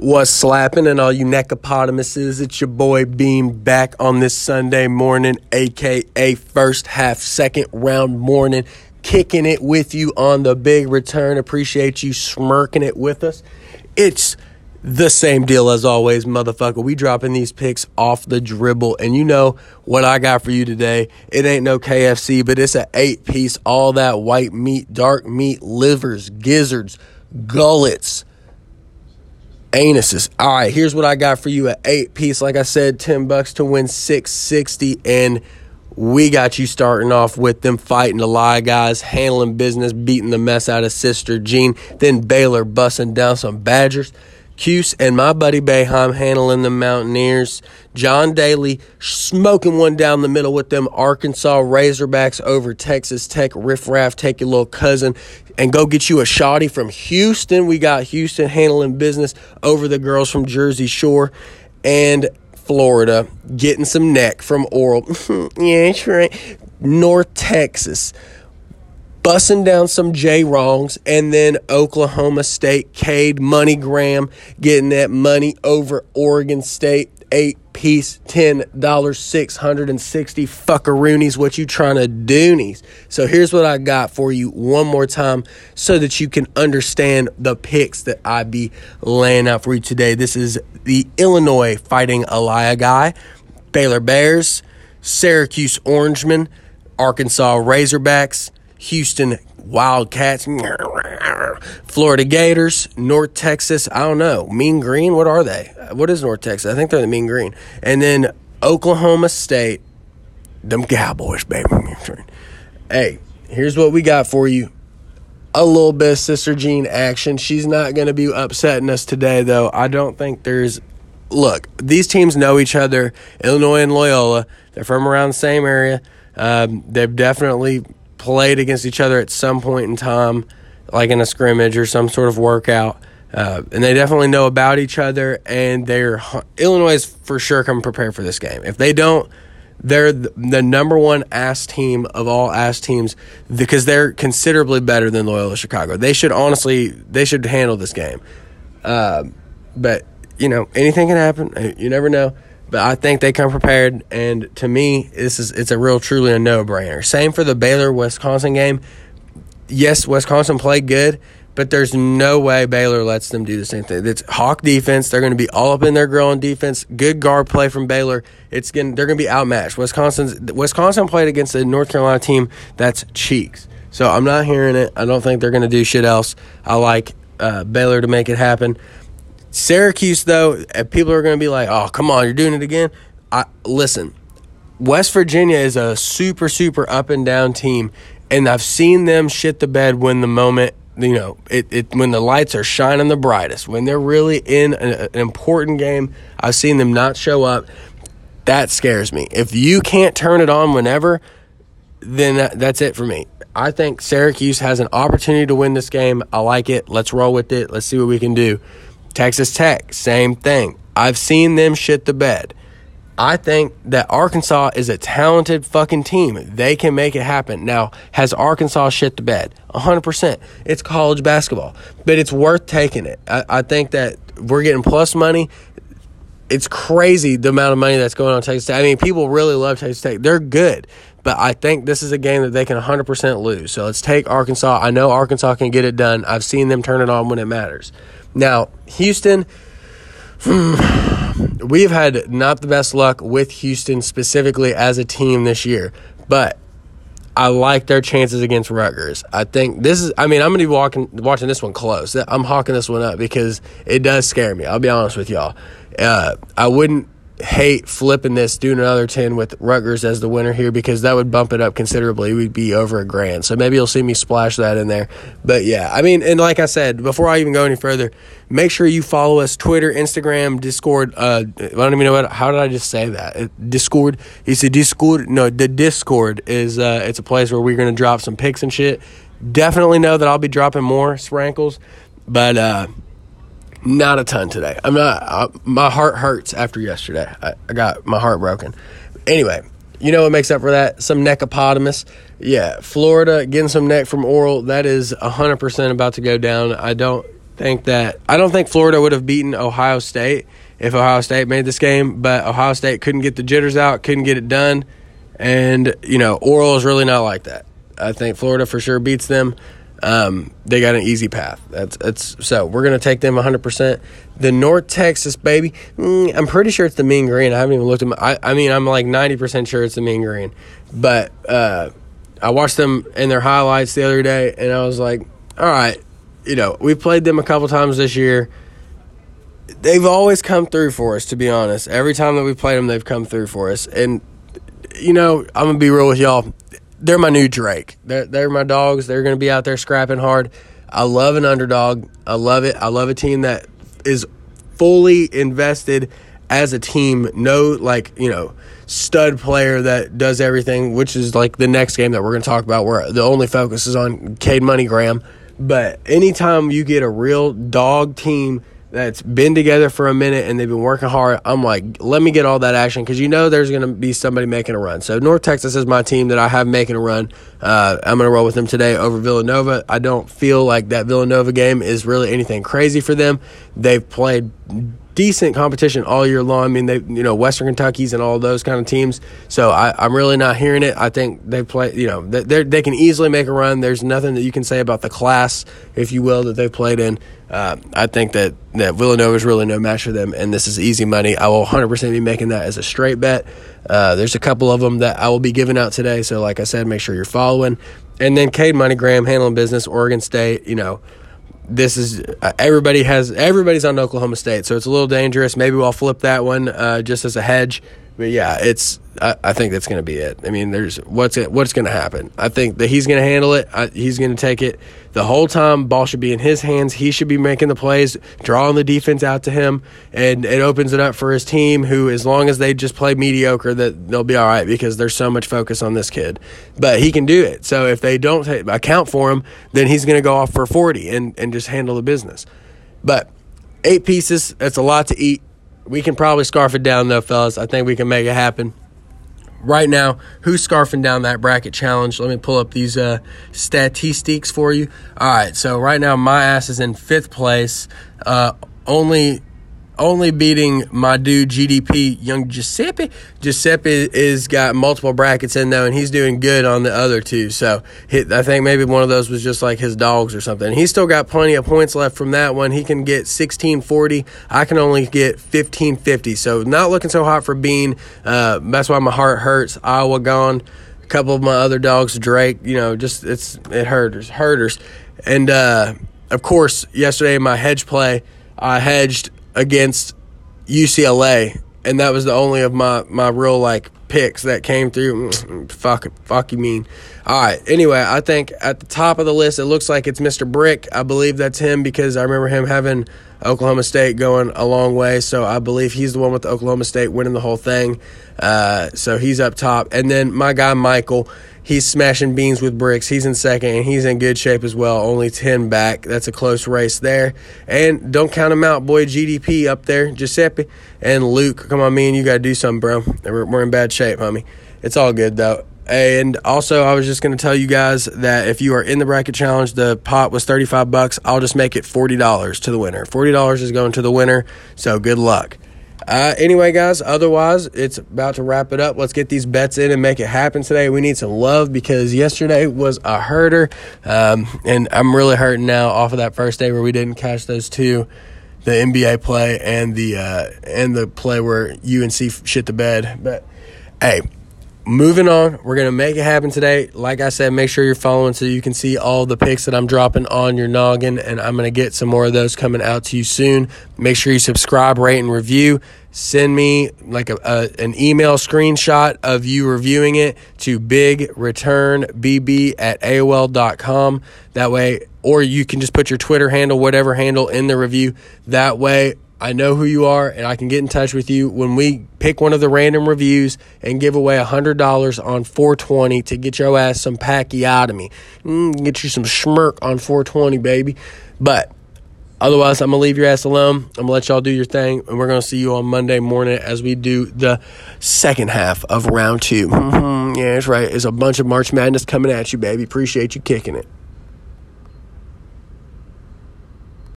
What's slapping and all you neckopotamuses? It's your boy Bean back on this Sunday morning, aka first half, second round morning, kicking it with you on the big return. Appreciate you smirking it with us. It's the same deal as always, motherfucker. We dropping these picks off the dribble, and you know what I got for you today. It ain't no KFC, but it's an eight piece, all that white meat, dark meat, livers, gizzards, gullets anuses. All right, here's what I got for you at eight piece. Like I said, 10 bucks to win 660. And we got you starting off with them fighting the lie guys, handling business, beating the mess out of Sister Jean. Then Baylor busting down some Badgers. Cuse and my buddy Boeheim handling the Mountaineers. John Daly smoking one down the middle with them Arkansas Razorbacks over Texas Tech. Riff Raff, take your little cousin and go get you a shoddy from Houston. We got Houston handling business over the girls from Jersey Shore and Florida getting some neck from Oral. yeah, that's right. North Texas bussing down some J wrongs, and then Oklahoma State, Cade MoneyGram getting that money over Oregon State. Eight piece, ten dollars, six hundred and sixty fuckaroonies. What you trying to do, So here's what I got for you one more time, so that you can understand the picks that I be laying out for you today. This is the Illinois Fighting Illini guy, Baylor Bears, Syracuse Orangemen, Arkansas Razorbacks, Houston Wildcats, Florida Gators, North Texas. I don't know. Mean Green. What are they? What is North Texas? I think they're the Mean Green. And then Oklahoma State, them Cowboys, baby. Hey, here's what we got for you. A little bit of Sister Jean action. She's not going to be upsetting us today, though. I don't think there's. Look, these teams know each other. Illinois and Loyola. They're from around the same area. Um, they've definitely played against each other at some point in time, like in a scrimmage or some sort of workout. Uh, and they definitely know about each other, and they're Illinois is for sure come prepared for this game. If they don't, they're the number one ass team of all ass teams because they're considerably better than Loyola Chicago. They should honestly they should handle this game. Uh, but you know anything can happen. You never know. But I think they come prepared, and to me, this is it's a real truly a no brainer. Same for the Baylor Wisconsin game. Yes, Wisconsin played good, but there's no way Baylor lets them do the same thing. It's Hawk defense. They're going to be all up in their grill on defense. Good guard play from Baylor. It's going they're going to be outmatched. Wisconsin's Wisconsin played against a North Carolina team that's cheeks. So I'm not hearing it. I don't think they're going to do shit else. I like uh, Baylor to make it happen. Syracuse, though, eh, people are going to be like, "Oh, come on, you're doing it again." I listen. West Virginia is a super, super up and down team, and I've seen them shit the bed when the moment you know it, it when the lights are shining the brightest when they're really in an, an important game i've seen them not show up. That scares me. If you can't turn it on whenever then that, that's it for me. I think syracuse has an opportunity to win this game. I like it. Let's roll with it. Let's see what we can do Texas Tech, same thing. I've seen them shit the bed. I think that Arkansas is a talented fucking team. They can make it happen. Now, has Arkansas shit the bed? 100%. It's college basketball, but it's worth taking it. I, I think that we're getting plus money. It's crazy the amount of money that's going on Texas Tech. I mean, people really love Texas Tech. They're good, but I think this is a game that they can 100% lose. So let's take Arkansas. I know Arkansas can get it done. I've seen them turn it on when it matters. Now, Houston, we've had not the best luck with Houston specifically as a team this year, but I like their chances against Rutgers. I think this is. I mean, I'm to be walking, watching this one close. I'm hawking this one up because it does scare me. I'll be honest with y'all. Uh, I wouldn't hate flipping this, doing another 10 with Rutgers as the winner here because that would bump it up considerably. We'd be over a grand. So maybe you'll see me splash that in there. But yeah, I mean, and like I said, before I even go any further, make sure you follow us Twitter, Instagram, Discord. Uh, I don't even know what, how did I just say that? Discord. He said Discord. No, the Discord is, uh, it's a place where we're going to drop some pics and shit. Definitely know that I'll be dropping more sprinkles, But, uh, not a ton today. I'm not. I, my heart hurts after yesterday. I, I, got my heart broken. Anyway, you know what makes up for that? Some neckopotamus. Yeah, Florida getting some neck from Oral. That is hundred percent about to go down. I don't. think that I don't think Florida would have beaten Ohio State if Ohio State made this game, but Ohio State couldn't get the jitters out, couldn't get it done, and you know Oral is really not like that. I think Florida for sure beats them. Um, they got an easy path. That's that's so we're gonna take them 100. percent The North Texas baby, mm, I'm pretty sure it's the Mean Green. I haven't even looked at. My, I I mean I'm like 90 percent sure it's the Mean Green, but uh, I watched them in their highlights the other day, and I was like, all right, you know, we played them a couple times this year. They've always come through for us, to be honest. Every time that we played them, they've come through for us. And, you know, I'm to be real with y'all. They're my new Drake. They're, they're my dogs. They're going to be out there scrapping hard. I love an underdog. I love it. I love a team that is fully invested as a team. No, like, you know, stud player that does everything, which is like the next game that we're going to talk about, where the only focus is on Cade Moneygram. But anytime you get a real dog team that's been together for a minute and they've been working hard, I'm like, let me get all that action because you know there's going to be somebody making a run. So North Texas is my team that I have making a run. Uh, I'm going to roll with them today over Villanova. I don't feel like that Villanova game is really anything crazy for them. They've played decent competition all year long. I mean, they you know Western Kentucky's and all those kind of teams. So I, am really not hearing it. I think they play. You know, they they can easily make a run. There's nothing that you can say about the class, if you will, that they've played in. Uh, I think that that Villanova is really no match for them, and this is easy money. I will 100% be making that as a straight bet. Uh, there's a couple of them that I will be giving out today. So, like I said, make sure you're following. And then Cade Moneygram handling business, Oregon State. You know this is uh, everybody has everybody's on Oklahoma State, so it's a little dangerous. Maybe we'll flip that one uh, just as a hedge. But yeah, it's. I, I think that's going to be it. I mean, there's what's it, what's going to happen. I think that he's going to handle it. I, he's going to take it the whole time. Ball should be in his hands. He should be making the plays, drawing the defense out to him, and it opens it up for his team. Who, as long as they just play mediocre, that they'll be all right because there's so much focus on this kid. But he can do it. So if they don't take, account for him, then he's going to go off for 40 and and just handle the business. But eight pieces. That's a lot to eat. We can probably scarf it down though, fellas. I think we can make it happen. Right now, who's scarfing down that bracket challenge? Let me pull up these uh, statistics for you. All right, so right now my ass is in fifth place, uh, only only beating my dude GDP, young Giuseppe. Giuseppe is got multiple brackets in though, and he's doing good on the other two. So I think maybe one of those was just like his dogs or something. He's still got plenty of points left from that one. He can get 1640. I can only get 1550. So not looking so hot for Bean. Uh, that's why my heart hurts. Iowa gone. A couple of my other dogs, Drake. You know, just it's it hurters, hurters, and uh, of course yesterday my hedge play. I hedged against UCLA, and that was the only of my my real like picks that came through. Mm, fuck, fuck you mean. All right. Anyway, I think at the top of the list, it looks like it's Mr. Brick. I believe that's him because I remember him having Oklahoma State going a long way. So I believe he's the one with Oklahoma State winning the whole thing. Uh, so he's up top, and then my guy Michael he's smashing beans with bricks. He's in second, and he's in good shape as well. Only 10 back. That's a close race there. And don't count him out, boy. GDP up there. Giuseppe and Luke. Come on, me and you got to do something, bro. We're in bad shape, homie. It's all good, though. And also, I was just going to tell you guys that if you are in the bracket challenge, the pot was 35 bucks. I'll just make it $40 to the winner. $40 is going to the winner. So good luck. Uh, anyway, guys, otherwise, it's about to wrap it up. Let's get these bets in and make it happen today. We need some love because yesterday was a herder, um, and I'm really hurting now off of that first day where we didn't catch those two the NBA play and the uh, and the play where UNC shit the bed. But hey, moving on, we're gonna make it happen today. Like I said, make sure you're following so you can see all the picks that I'm dropping on your noggin, and I'm gonna get some more of those coming out to you soon. Make sure you subscribe, rate, and review. Send me like a, a an email screenshot of you reviewing it to bigreturnbb at AOL.com. That way, or you can just put your Twitter handle, whatever handle, in the review. That way, I know who you are and I can get in touch with you when we pick one of the random reviews and give away $100 on 420 to get your ass some pacchiotomy. Mm, get you some schmirk on 420, baby. But otherwise, I'm going to leave your ass alone. I'm going to let y'all do your thing. And we're going to see you on Monday morning as we do the second half of round 2 mm-hmm. Yeah, that's right. There's a bunch of March Madness coming at you, baby. Appreciate you kicking it.